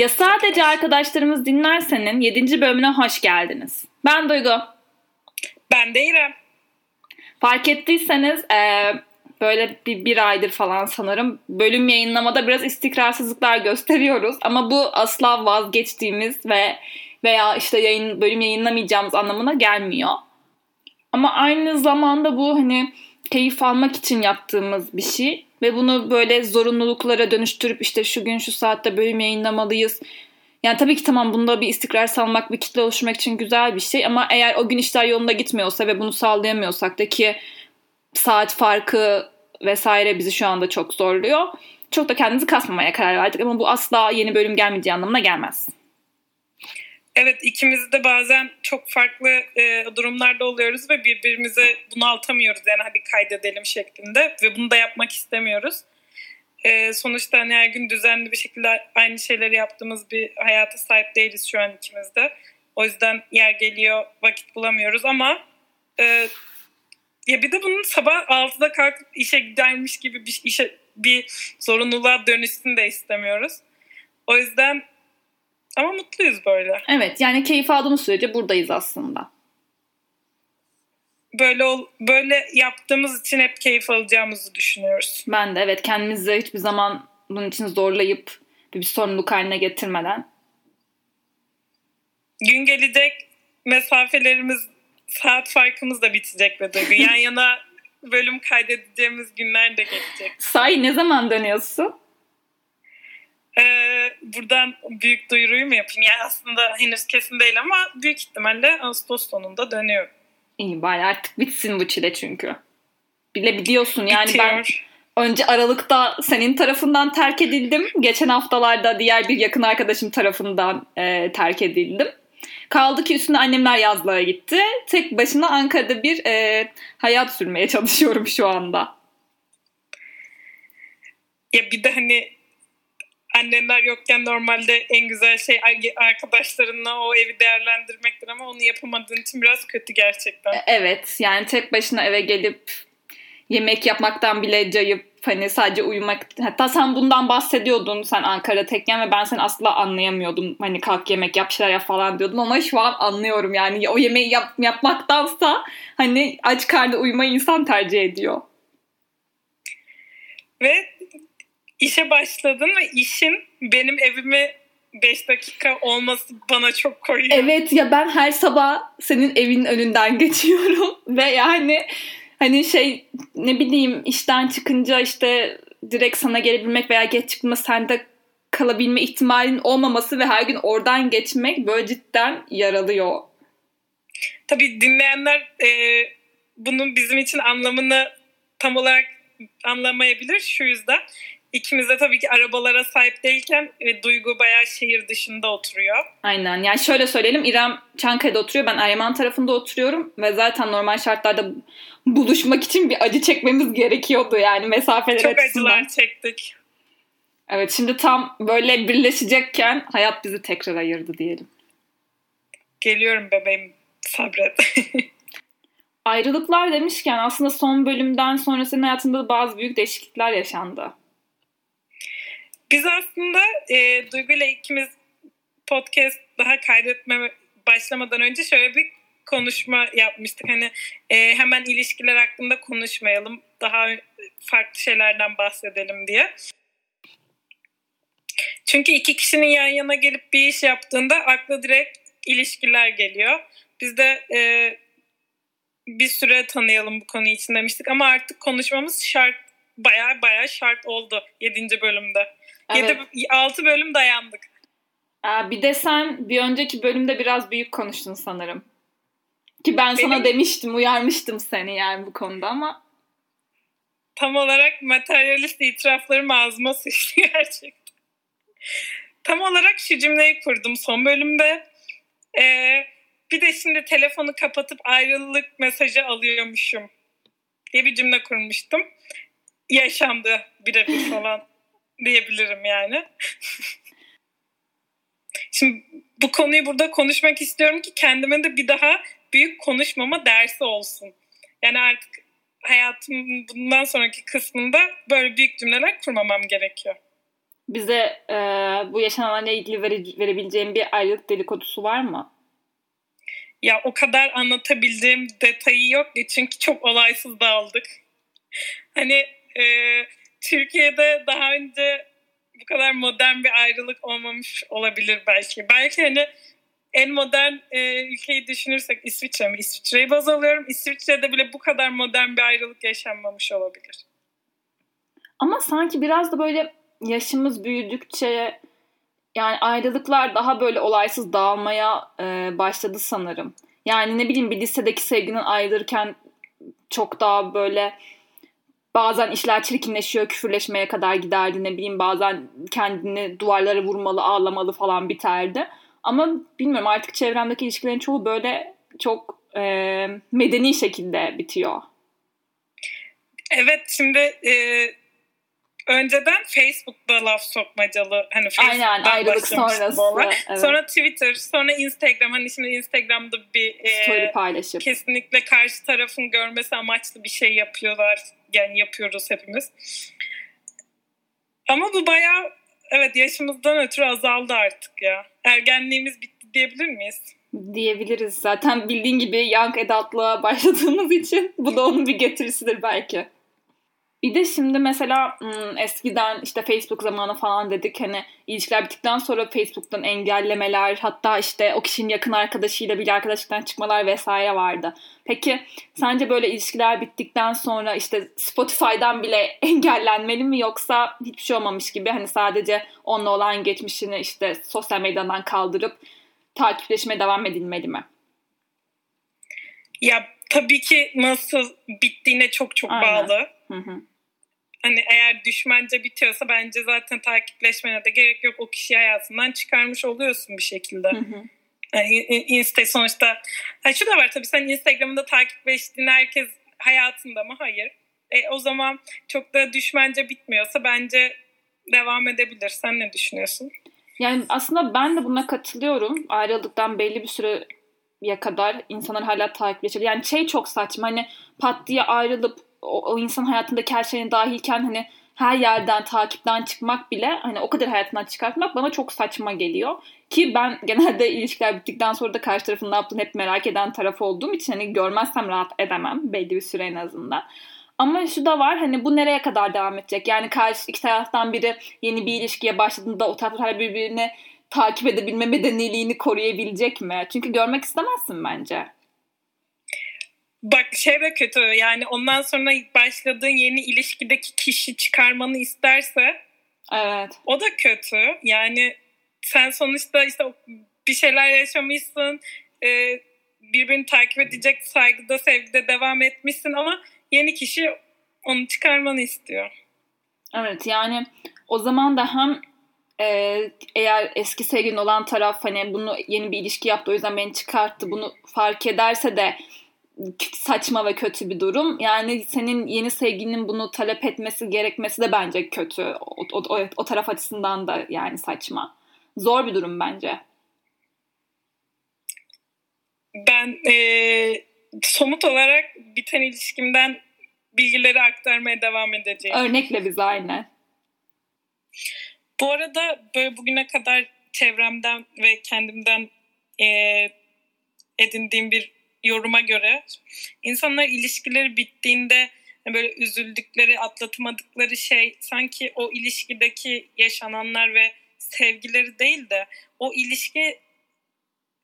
Ya sadece arkadaşlarımız dinlersenin 7. bölümüne hoş geldiniz. Ben Duygu. Ben de İrem. Fark ettiyseniz e, böyle bir, bir aydır falan sanırım bölüm yayınlamada biraz istikrarsızlıklar gösteriyoruz. Ama bu asla vazgeçtiğimiz ve veya işte yayın bölüm yayınlamayacağımız anlamına gelmiyor. Ama aynı zamanda bu hani keyif almak için yaptığımız bir şey ve bunu böyle zorunluluklara dönüştürüp işte şu gün şu saatte bölüm yayınlamalıyız. Yani tabii ki tamam bunda bir istikrar salmak, bir kitle oluşturmak için güzel bir şey ama eğer o gün işler yolunda gitmiyorsa ve bunu sağlayamıyorsak da ki saat farkı vesaire bizi şu anda çok zorluyor. Çok da kendimizi kasmamaya karar verdik ama bu asla yeni bölüm gelmeyeceği anlamına gelmez. Evet ikimiz de bazen çok farklı e, durumlarda oluyoruz ve birbirimize bunaltamıyoruz. Yani hadi kaydedelim şeklinde ve bunu da yapmak istemiyoruz. E, sonuçta hani her gün düzenli bir şekilde aynı şeyleri yaptığımız bir hayata sahip değiliz şu an ikimiz de. O yüzden yer geliyor vakit bulamıyoruz ama e, ya bir de bunun sabah 6'da kalkıp işe gidermiş gibi bir işe bir zorunluluğa dönüşsün de istemiyoruz. O yüzden ama mutluyuz böyle. Evet yani keyif aldığımız sürece buradayız aslında. Böyle ol, böyle yaptığımız için hep keyif alacağımızı düşünüyoruz. Ben de evet kendimizi hiçbir zaman bunun için zorlayıp bir sorumluluk haline getirmeden. Gün gelecek mesafelerimiz saat farkımız da bitecek ve Duygu. Yan yana bölüm kaydedeceğimiz günler de gelecek. Say ne zaman dönüyorsun? Buradan büyük duyuruyu mu yapayım? Yani aslında henüz kesin değil ama büyük ihtimalle Ağustos sonunda dönüyorum. İyi bari artık bitsin bu çile çünkü. Bile biliyorsun yani Bitiyor. ben önce Aralık'ta senin tarafından terk edildim. Geçen haftalarda diğer bir yakın arkadaşım tarafından e, terk edildim. Kaldı ki üstüne annemler yazlığa gitti. Tek başına Ankara'da bir e, hayat sürmeye çalışıyorum şu anda. Ya bir de hani annenler yokken normalde en güzel şey arkadaşlarınla o evi değerlendirmektir ama onu yapamadığın için biraz kötü gerçekten. E, evet yani tek başına eve gelip yemek yapmaktan bile cayıp hani sadece uyumak hatta sen bundan bahsediyordun sen Ankara tekken ve ben seni asla anlayamıyordum hani kalk yemek yap şeyler yap falan diyordum ama şu an anlıyorum yani o yemeği yap, yapmaktansa hani aç karnı uyumayı insan tercih ediyor. Ve işe başladın ve işin benim evime 5 dakika olması bana çok koyuyor. Evet ya ben her sabah senin evin önünden geçiyorum ve yani hani şey ne bileyim işten çıkınca işte direkt sana gelebilmek veya geç çıkma sende kalabilme ihtimalin olmaması ve her gün oradan geçmek böyle cidden yaralıyor. Tabii dinleyenler e, bunun bizim için anlamını tam olarak anlamayabilir şu yüzden. İkimiz de tabii ki arabalara sahip değilken e, Duygu bayağı şehir dışında oturuyor. Aynen. Yani şöyle söyleyelim. İrem Çankaya'da oturuyor. Ben Eryaman tarafında oturuyorum. Ve zaten normal şartlarda buluşmak için bir acı çekmemiz gerekiyordu. Yani mesafeler Çok açısından. acılar çektik. Evet şimdi tam böyle birleşecekken hayat bizi tekrar ayırdı diyelim. Geliyorum bebeğim sabret. Ayrılıklar demişken aslında son bölümden sonra senin hayatında bazı büyük değişiklikler yaşandı. Biz aslında e, Duygu ile ikimiz podcast daha kaydetme başlamadan önce şöyle bir konuşma yapmıştık. Hani e, hemen ilişkiler hakkında konuşmayalım. Daha farklı şeylerden bahsedelim diye. Çünkü iki kişinin yan yana gelip bir iş yaptığında akla direkt ilişkiler geliyor. Biz de e, bir süre tanıyalım bu konu için demiştik ama artık konuşmamız şart baya baya şart oldu 7. bölümde. Evet. 7, 6 bölüm dayandık. Aa, bir de sen bir önceki bölümde biraz büyük konuştun sanırım. Ki ben Benim... sana demiştim, uyarmıştım seni yani bu konuda ama. Tam olarak materyalist itiraflarım ağzıma sıçtı gerçekten. Tam olarak şu cümleyi kurdum son bölümde. Ee, bir de şimdi telefonu kapatıp ayrılık mesajı alıyormuşum diye bir cümle kurmuştum. Yaşandı birebir falan diyebilirim yani. Şimdi bu konuyu burada konuşmak istiyorum ki kendime de bir daha büyük konuşmama dersi olsun. Yani artık hayatım bundan sonraki kısmında böyle büyük cümleler kurmamam gerekiyor. Bize e, bu yaşananlarla ilgili vere, verebileceğin bir ayrılık dedikodusu var mı? Ya o kadar anlatabildiğim detayı yok ya çünkü çok olaysız dağıldık. Hani e, Türkiye'de daha önce bu kadar modern bir ayrılık olmamış olabilir belki. Belki hani en modern e, ülkeyi düşünürsek İsviçre mi? İsviçre'yi baz alıyorum. İsviçre'de bile bu kadar modern bir ayrılık yaşanmamış olabilir. Ama sanki biraz da böyle yaşımız büyüdükçe yani ayrılıklar daha böyle olaysız dağılmaya e, başladı sanırım. Yani ne bileyim bir lisedeki sevginin ayrılırken çok daha böyle bazen işler çirkinleşiyor, küfürleşmeye kadar giderdi. Ne bileyim bazen kendini duvarlara vurmalı, ağlamalı falan biterdi. Ama bilmiyorum artık çevremdeki ilişkilerin çoğu böyle çok e, medeni şekilde bitiyor. Evet şimdi e, önceden Facebook'ta laf sokmacalı hani Facebook'tan Aynen ayrılık sonrası. Evet. Sonra Twitter, sonra Instagram. Hani şimdi Instagram'da bir e, story paylaşıp kesinlikle karşı tarafın görmesi amaçlı bir şey yapıyorlar. Yani yapıyoruz hepimiz. Ama bu bayağı evet yaşımızdan ötürü azaldı artık ya. Ergenliğimiz bitti diyebilir miyiz? Diyebiliriz. Zaten bildiğin gibi young adult'lığa başladığımız için bu da onun bir getirisidir belki. Bir de şimdi mesela eskiden işte Facebook zamanı falan dedik hani ilişkiler bittikten sonra Facebook'tan engellemeler hatta işte o kişinin yakın arkadaşıyla bir arkadaşlıktan çıkmalar vesaire vardı. Peki sence böyle ilişkiler bittikten sonra işte Spotify'dan bile engellenmeli mi yoksa hiçbir şey olmamış gibi hani sadece onunla olan geçmişini işte sosyal medyadan kaldırıp takipleşmeye devam edilmeli mi? Ya tabii ki nasıl bittiğine çok çok Aynen. bağlı. Hı hı hani eğer düşmence bitiyorsa bence zaten takipleşmene de gerek yok. O kişiyi hayatından çıkarmış oluyorsun bir şekilde. Hı hı. Yani Insta sonuçta ha şu da var tabii sen Instagram'da takipleştiğin herkes hayatında mı? Hayır. E, o zaman çok da düşmence bitmiyorsa bence devam edebilir. Sen ne düşünüyorsun? Yani aslında ben de buna katılıyorum. Ayrıldıktan belli bir süreye kadar insanlar hala takipleşir. Yani şey çok saçma hani pat diye ayrılıp o, o insan hayatındaki her şeyine dahilken hani her yerden takipten çıkmak bile hani o kadar hayatından çıkartmak bana çok saçma geliyor. Ki ben genelde ilişkiler bittikten sonra da karşı tarafın ne yaptığını hep merak eden taraf olduğum için hani görmezsem rahat edemem belli bir süre en azından. Ama şu da var hani bu nereye kadar devam edecek? Yani karşı iki taraftan biri yeni bir ilişkiye başladığında o taraflar birbirini takip edebilme medeniliğini koruyabilecek mi? Çünkü görmek istemezsin bence. Bak şey de kötü yani ondan sonra başladığın yeni ilişkideki kişi çıkarmanı isterse evet. o da kötü. Yani sen sonuçta işte bir şeyler yaşamışsın e, birbirini takip edecek saygıda sevgide devam etmişsin ama yeni kişi onu çıkarmanı istiyor. Evet yani o zaman da hem e, eğer eski sevgilin olan taraf hani bunu yeni bir ilişki yaptı o yüzden beni çıkarttı bunu fark ederse de saçma ve kötü bir durum. Yani senin yeni sevgilinin bunu talep etmesi gerekmesi de bence kötü. O, o, o, o taraf açısından da yani saçma. Zor bir durum bence. Ben e, somut olarak biten ilişkimden bilgileri aktarmaya devam edeceğim. Örnekle biz aynen. Bu arada böyle bugüne kadar çevremden ve kendimden e, edindiğim bir yoruma göre insanlar ilişkileri bittiğinde böyle üzüldükleri, atlatamadıkları şey sanki o ilişkideki yaşananlar ve sevgileri değil de o ilişki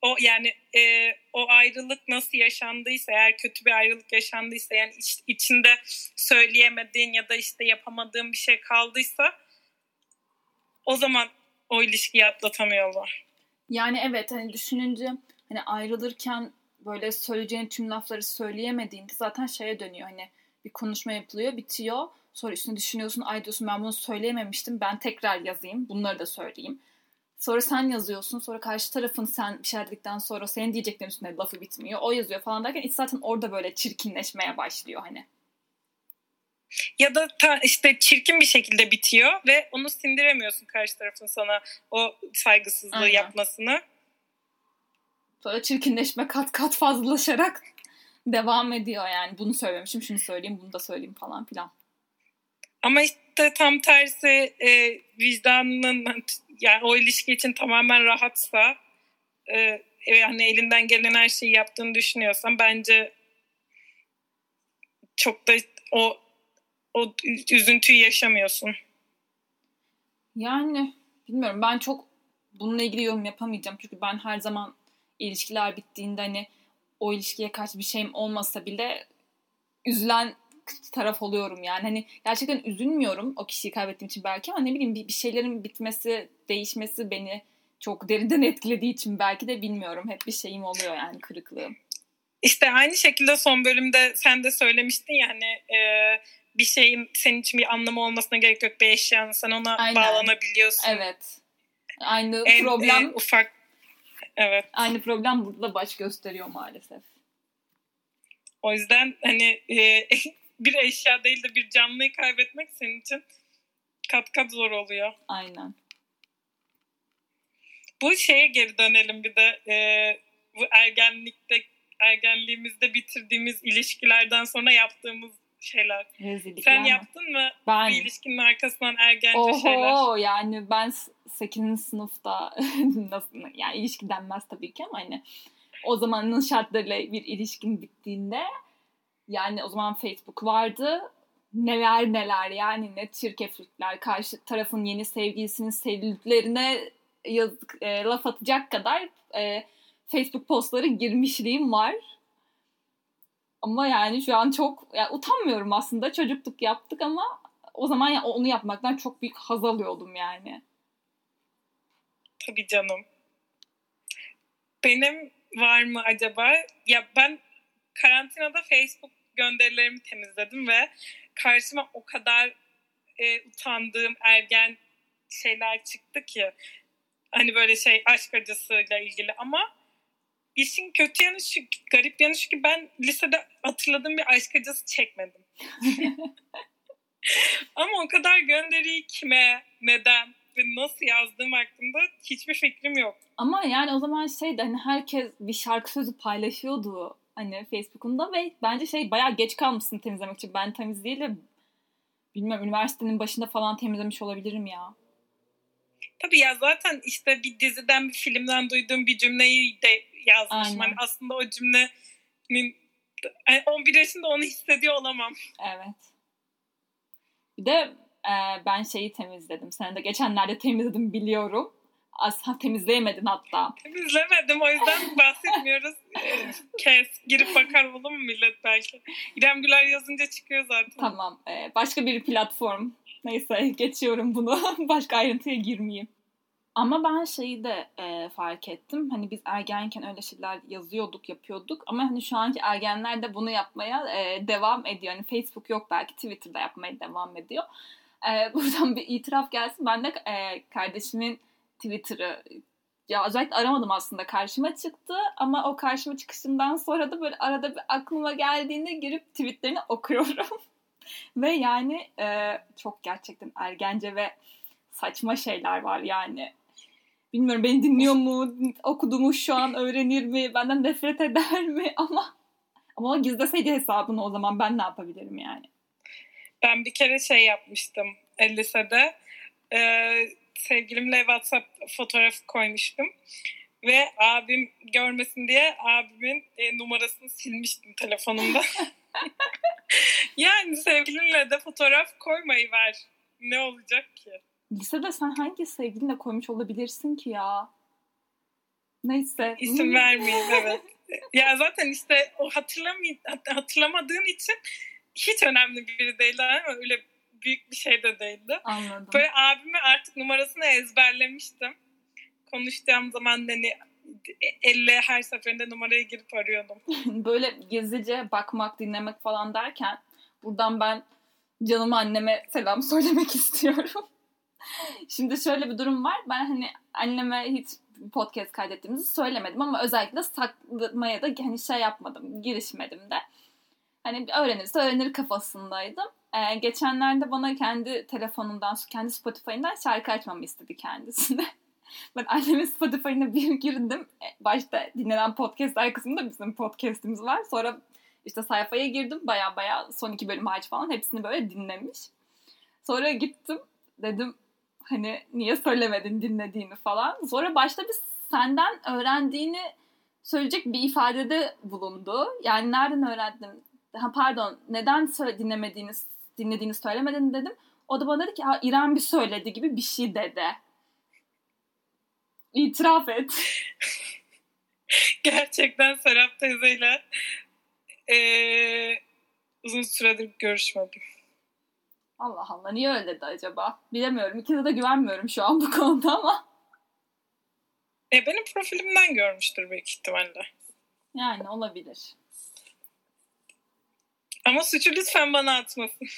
o yani e, o ayrılık nasıl yaşandıysa eğer kötü bir ayrılık yaşandıysa yani iç, içinde söyleyemediğin ya da işte yapamadığın bir şey kaldıysa o zaman o ilişkiyi atlatamıyorlar. Yani evet hani düşününce hani ayrılırken böyle söyleyeceğin tüm lafları söyleyemediğinde zaten şeye dönüyor hani bir konuşma yapılıyor bitiyor sonra üstüne düşünüyorsun ay diyorsun ben bunu söyleyememiştim ben tekrar yazayım bunları da söyleyeyim. Sonra sen yazıyorsun sonra karşı tarafın sen bir şey dedikten sonra senin diyeceklerin üstüne lafı bitmiyor o yazıyor falan derken iş zaten orada böyle çirkinleşmeye başlıyor hani. Ya da ta işte çirkin bir şekilde bitiyor ve onu sindiremiyorsun karşı tarafın sana o saygısızlığı Aynen. yapmasını. Sonra çirkinleşme kat kat fazlalaşarak devam ediyor yani. Bunu söylemişim, şunu söyleyeyim, bunu da söyleyeyim falan filan. Ama işte tam tersi e, vicdanının yani o ilişki için tamamen rahatsa e, yani elinden gelen her şeyi yaptığını düşünüyorsan bence çok da o o üzüntüyü yaşamıyorsun. Yani bilmiyorum ben çok bununla ilgili yorum yapamayacağım. Çünkü ben her zaman ilişkiler bittiğinde hani o ilişkiye karşı bir şeyim olmasa bile üzülen taraf oluyorum yani. Hani gerçekten üzülmüyorum o kişiyi kaybettiğim için belki ama ne bileyim bir, bir şeylerin bitmesi, değişmesi beni çok derinden etkilediği için belki de bilmiyorum. Hep bir şeyim oluyor yani kırıklığım. İşte aynı şekilde son bölümde sen de söylemiştin yani e, bir şeyin senin için bir anlamı olmasına gerek yok bir eşyan sen ona Aynen. bağlanabiliyorsun. Evet. Aynı en, problem en ufak evet. Aynı problem burada da baş gösteriyor maalesef. O yüzden hani e, bir eşya değil de bir canlıyı kaybetmek senin için kat kat zor oluyor. Aynen. Bu şeye geri dönelim bir de e, bu ergenlikte ergenliğimizde bitirdiğimiz ilişkilerden sonra yaptığımız şeyler. Rezillikler Sen mi? yaptın mı ben... bir ilişkinin arkasından ergence Oho, şeyler? yani ben 8. sınıfta nasıl yani ilişki denmez tabii ki ama hani o zamanın şartlarıyla bir ilişkin bittiğinde yani o zaman Facebook vardı. Neler neler yani ne çirkeflikler. Karşı tarafın yeni sevgilisinin sevdiklerine yazık, e, laf atacak kadar e, Facebook postları girmişliğim var. Ama yani şu an çok yani utanmıyorum aslında. Çocukluk yaptık ama o zaman ya onu yapmaktan çok büyük haz alıyordum yani. Tabii canım. Benim var mı acaba? Ya ben karantinada Facebook gönderilerimi temizledim ve karşıma o kadar e, utandığım ergen şeyler çıktı ki hani böyle şey aşk acısıyla ilgili ama işin kötü yanı şu, garip yanı şu ki ben lisede hatırladığım bir aşk acısı çekmedim. ama o kadar gönderiyi kime, neden ve nasıl yazdığım hakkında hiçbir fikrim yok. Ama yani o zaman şeydi hani herkes bir şarkı sözü paylaşıyordu hani Facebook'unda ve bence şey bayağı geç kalmışsın temizlemek için. Ben temiz değil de bilmem üniversitenin başında falan temizlemiş olabilirim ya. Tabii ya zaten işte bir diziden bir filmden duyduğum bir cümleyi de yazmışım. Hani aslında o cümlenin 11 yaşında onu hissediyor olamam. Evet. Bir de e, ben şeyi temizledim. Sen de geçenlerde temizledim biliyorum. Asla temizleyemedin hatta. Temizlemedim o yüzden bahsetmiyoruz. Kes girip bakar olur mu millet belki. İrem Güler yazınca çıkıyor zaten. Tamam. Ee, başka bir platform. Neyse geçiyorum bunu. başka ayrıntıya girmeyeyim. Ama ben şeyi de e, fark ettim. Hani biz ergenken öyle şeyler yazıyorduk, yapıyorduk. Ama hani şu anki ergenler de bunu yapmaya e, devam ediyor. Hani Facebook yok belki Twitter'da yapmaya devam ediyor. E, buradan bir itiraf gelsin. Ben de e, kardeşimin Twitter'ı ya özellikle aramadım aslında karşıma çıktı ama o karşıma çıkışından sonra da böyle arada bir aklıma geldiğinde girip tweetlerini okuyorum. ve yani e, çok gerçekten ergence ve saçma şeyler var yani. Bilmiyorum beni dinliyor mu, okuduğumu şu an öğrenir mi, benden nefret eder mi ama ama gizleseydi hesabını o zaman ben ne yapabilirim yani? Ben bir kere şey yapmıştım lisede. Ee, sevgilimle WhatsApp fotoğrafı koymuştum. Ve abim görmesin diye abimin e, numarasını silmiştim telefonumda. yani sevgilinle de fotoğraf koymayı ver. Ne olacak ki? Lisede sen hangi sevgilinle koymuş olabilirsin ki ya? Neyse. İsim vermeyeyim evet. ya zaten işte o hatırlamay hatırlamadığın için hiç önemli biri değil ama öyle büyük bir şey de değildi. Anladım. Böyle abime artık numarasını ezberlemiştim. Konuştuğum zaman hani elle her seferinde numarayı girip arıyordum. Böyle gezice bakmak, dinlemek falan derken buradan ben canım anneme selam söylemek istiyorum. Şimdi şöyle bir durum var. Ben hani anneme hiç podcast kaydettiğimizi söylemedim ama özellikle saklamaya da hani şey yapmadım, girişmedim de. Hani öğrenirse öğrenir kafasındaydım. Ee, geçenlerde bana kendi telefonundan, kendi Spotify'ından şarkı açmamı istedi kendisine. ben annemin Spotify'ına bir girdim. E, başta dinlenen podcastler kısmında bizim podcastimiz var. Sonra işte sayfaya girdim. Baya baya son iki bölüm hariç falan hepsini böyle dinlemiş. Sonra gittim dedim hani niye söylemedin dinlediğini falan. Sonra başta bir senden öğrendiğini söyleyecek bir ifadede bulundu. Yani nereden öğrendin? Ha, pardon neden dinlemediğini dinlediğini söylemedin dedim. O da bana dedi ki ha, İrem bir söyledi gibi bir şey dedi. İtiraf et. Gerçekten Serap teyzeyle ee, uzun süredir görüşmedim. Allah Allah niye öyle dedi acaba? Bilemiyorum. İkide de güvenmiyorum şu an bu konuda ama. E, benim profilimden görmüştür büyük ihtimalle. Yani olabilir. Ama suçu lütfen bana atmasın.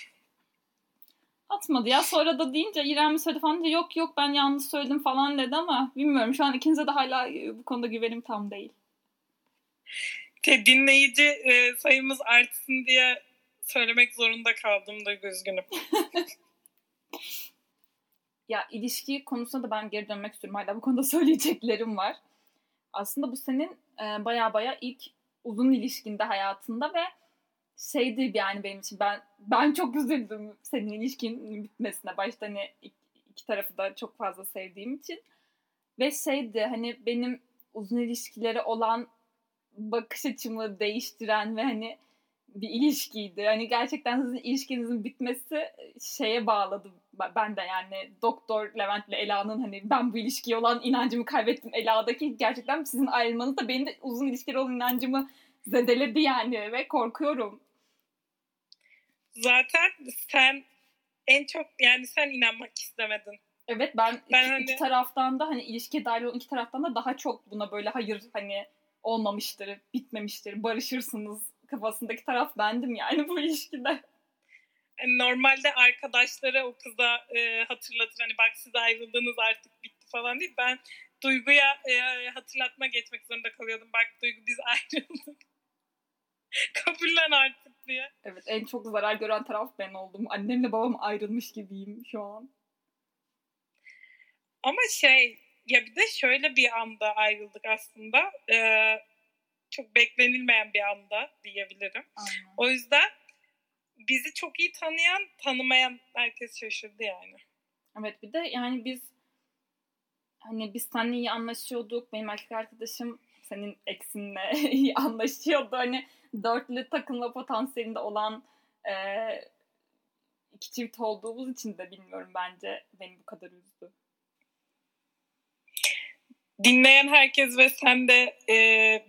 Atmadı ya. Sonra da deyince İrem mi söyledi falan deyince yok yok ben yanlış söyledim falan dedi ama bilmiyorum. Şu an ikinize de hala bu konuda güvenim tam değil. Dinleyici e, sayımız artsın diye söylemek zorunda kaldım da üzgünüm. ya ilişki konusunda da ben geri dönmek istiyorum. Hala bu konuda söyleyeceklerim var. Aslında bu senin e, baya baya ilk uzun ilişkinde hayatında ve şeydi yani benim için ben ben çok üzüldüm senin ilişkinin bitmesine. Başta hani iki tarafı da çok fazla sevdiğim için. Ve şeydi hani benim uzun ilişkileri olan bakış açımı değiştiren ve hani bir ilişkiydi. Hani gerçekten sizin ilişkinizin bitmesi şeye bağladı. Ben de yani Doktor Levent ile Ela'nın hani ben bu ilişkiye olan inancımı kaybettim Ela'daki gerçekten sizin ayrılmanız da benim de uzun ilişkileri olan inancımı zedeledi yani ve korkuyorum. Zaten sen en çok yani sen inanmak istemedin. Evet ben, ben iki, hani... iki taraftan da hani ilişkiye dahil olan iki taraftan da daha çok buna böyle hayır hani olmamıştır, bitmemiştir, barışırsınız kafasındaki taraf bendim yani bu ilişkide. Normalde arkadaşlara o kıza e, hatırlatır hani bak siz ayrıldınız artık bitti falan değil. Ben Duygu'ya e, hatırlatma geçmek zorunda kalıyordum. Bak Duygu biz ayrıldık. Kabullen artık diye. Evet en çok zarar gören taraf ben oldum. Annemle babam ayrılmış gibiyim şu an. Ama şey ya bir de şöyle bir anda ayrıldık aslında. Ee, çok beklenilmeyen bir anda diyebilirim. Aynen. O yüzden bizi çok iyi tanıyan, tanımayan herkes şaşırdı yani. Evet bir de yani biz hani biz seninle iyi anlaşıyorduk. Benim erkek arkadaşım senin eksinle iyi anlaşıyordu. Hani dörtlü takımla potansiyelinde olan e, iki çift olduğumuz için de bilmiyorum bence beni bu kadar üzdü dinleyen herkes ve sen de e,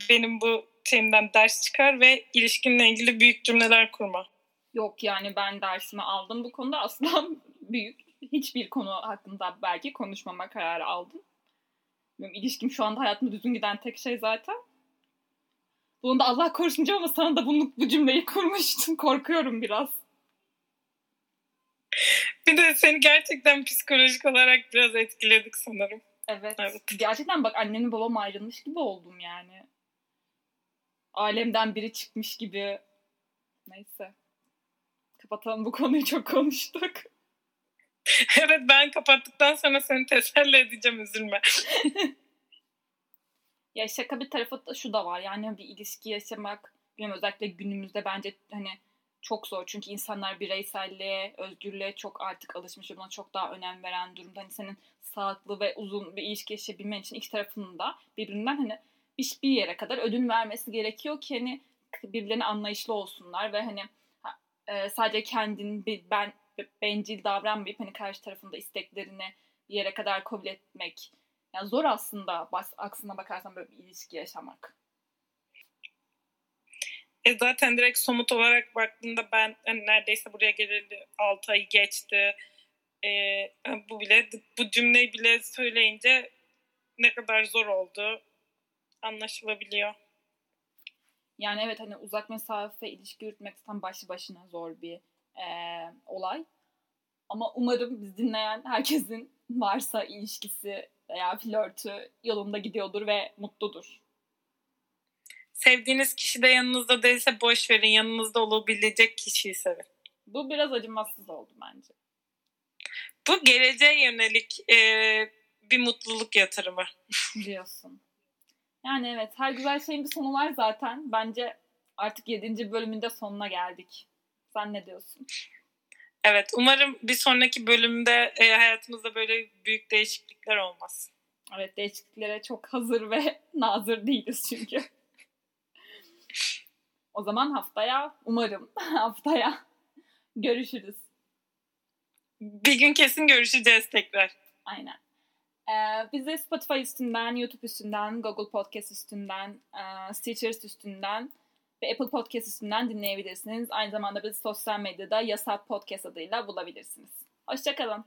benim bu şeyimden ders çıkar ve ilişkinle ilgili büyük cümleler kurma. Yok yani ben dersimi aldım bu konuda asla büyük hiçbir konu hakkında belki konuşmama kararı aldım. Benim ilişkim şu anda hayatımda düzgün giden tek şey zaten. Bunu da Allah korusun ama sana da bunu, bu cümleyi kurmuştum. Korkuyorum biraz. Bir de seni gerçekten psikolojik olarak biraz etkiledik sanırım. Evet. evet. Gerçekten bak annemle babam ayrılmış gibi oldum yani. Alemden biri çıkmış gibi. Neyse. Kapatalım bu konuyu çok konuştuk. evet ben kapattıktan sonra seni teselli edeceğim üzülme. ya şaka bir tarafı da şu da var. Yani bir ilişki yaşamak bilmiyorum özellikle günümüzde bence hani çok zor. Çünkü insanlar bireyselliğe, özgürlüğe çok artık alışmış ve buna çok daha önem veren durumda. Hani senin sağlıklı ve uzun bir ilişki yaşayabilmen için iki tarafının da birbirinden hani bir yere kadar ödün vermesi gerekiyor ki hani birbirlerine anlayışlı olsunlar ve hani e, sadece kendin ben bencil davranmayıp hani karşı tarafında isteklerini bir yere kadar kabul etmek. Yani zor aslında aksına bakarsan böyle bir ilişki yaşamak. E zaten direkt somut olarak baktığında ben hani neredeyse buraya geleli 6 ay geçti. E, bu bile bu cümleyi bile söyleyince ne kadar zor oldu anlaşılabiliyor. Yani evet hani uzak mesafe ilişki yürütmek tam başlı başına zor bir e, olay. Ama umarım biz dinleyen herkesin varsa ilişkisi veya flörtü yolunda gidiyordur ve mutludur. Sevdiğiniz kişi de yanınızda değilse boş verin. Yanınızda olabilecek kişiyi sevin. Bu biraz acımasız oldu bence. Bu geleceğe yönelik e, bir mutluluk yatırımı. Diyorsun. Yani evet her güzel şeyin bir sonu var zaten. Bence artık 7. bölümünde sonuna geldik. Sen ne diyorsun? Evet umarım bir sonraki bölümde e, hayatımızda böyle büyük değişiklikler olmaz. Evet değişikliklere çok hazır ve nazır değiliz çünkü. O zaman haftaya umarım haftaya görüşürüz. Bir gün kesin görüşeceğiz tekrar. Aynen. Ee, bizi Spotify üstünden, YouTube üstünden, Google Podcast üstünden, e, Stitcher üstünden ve Apple Podcast üstünden dinleyebilirsiniz. Aynı zamanda bizi sosyal medyada Yasak Podcast adıyla bulabilirsiniz. Hoşçakalın.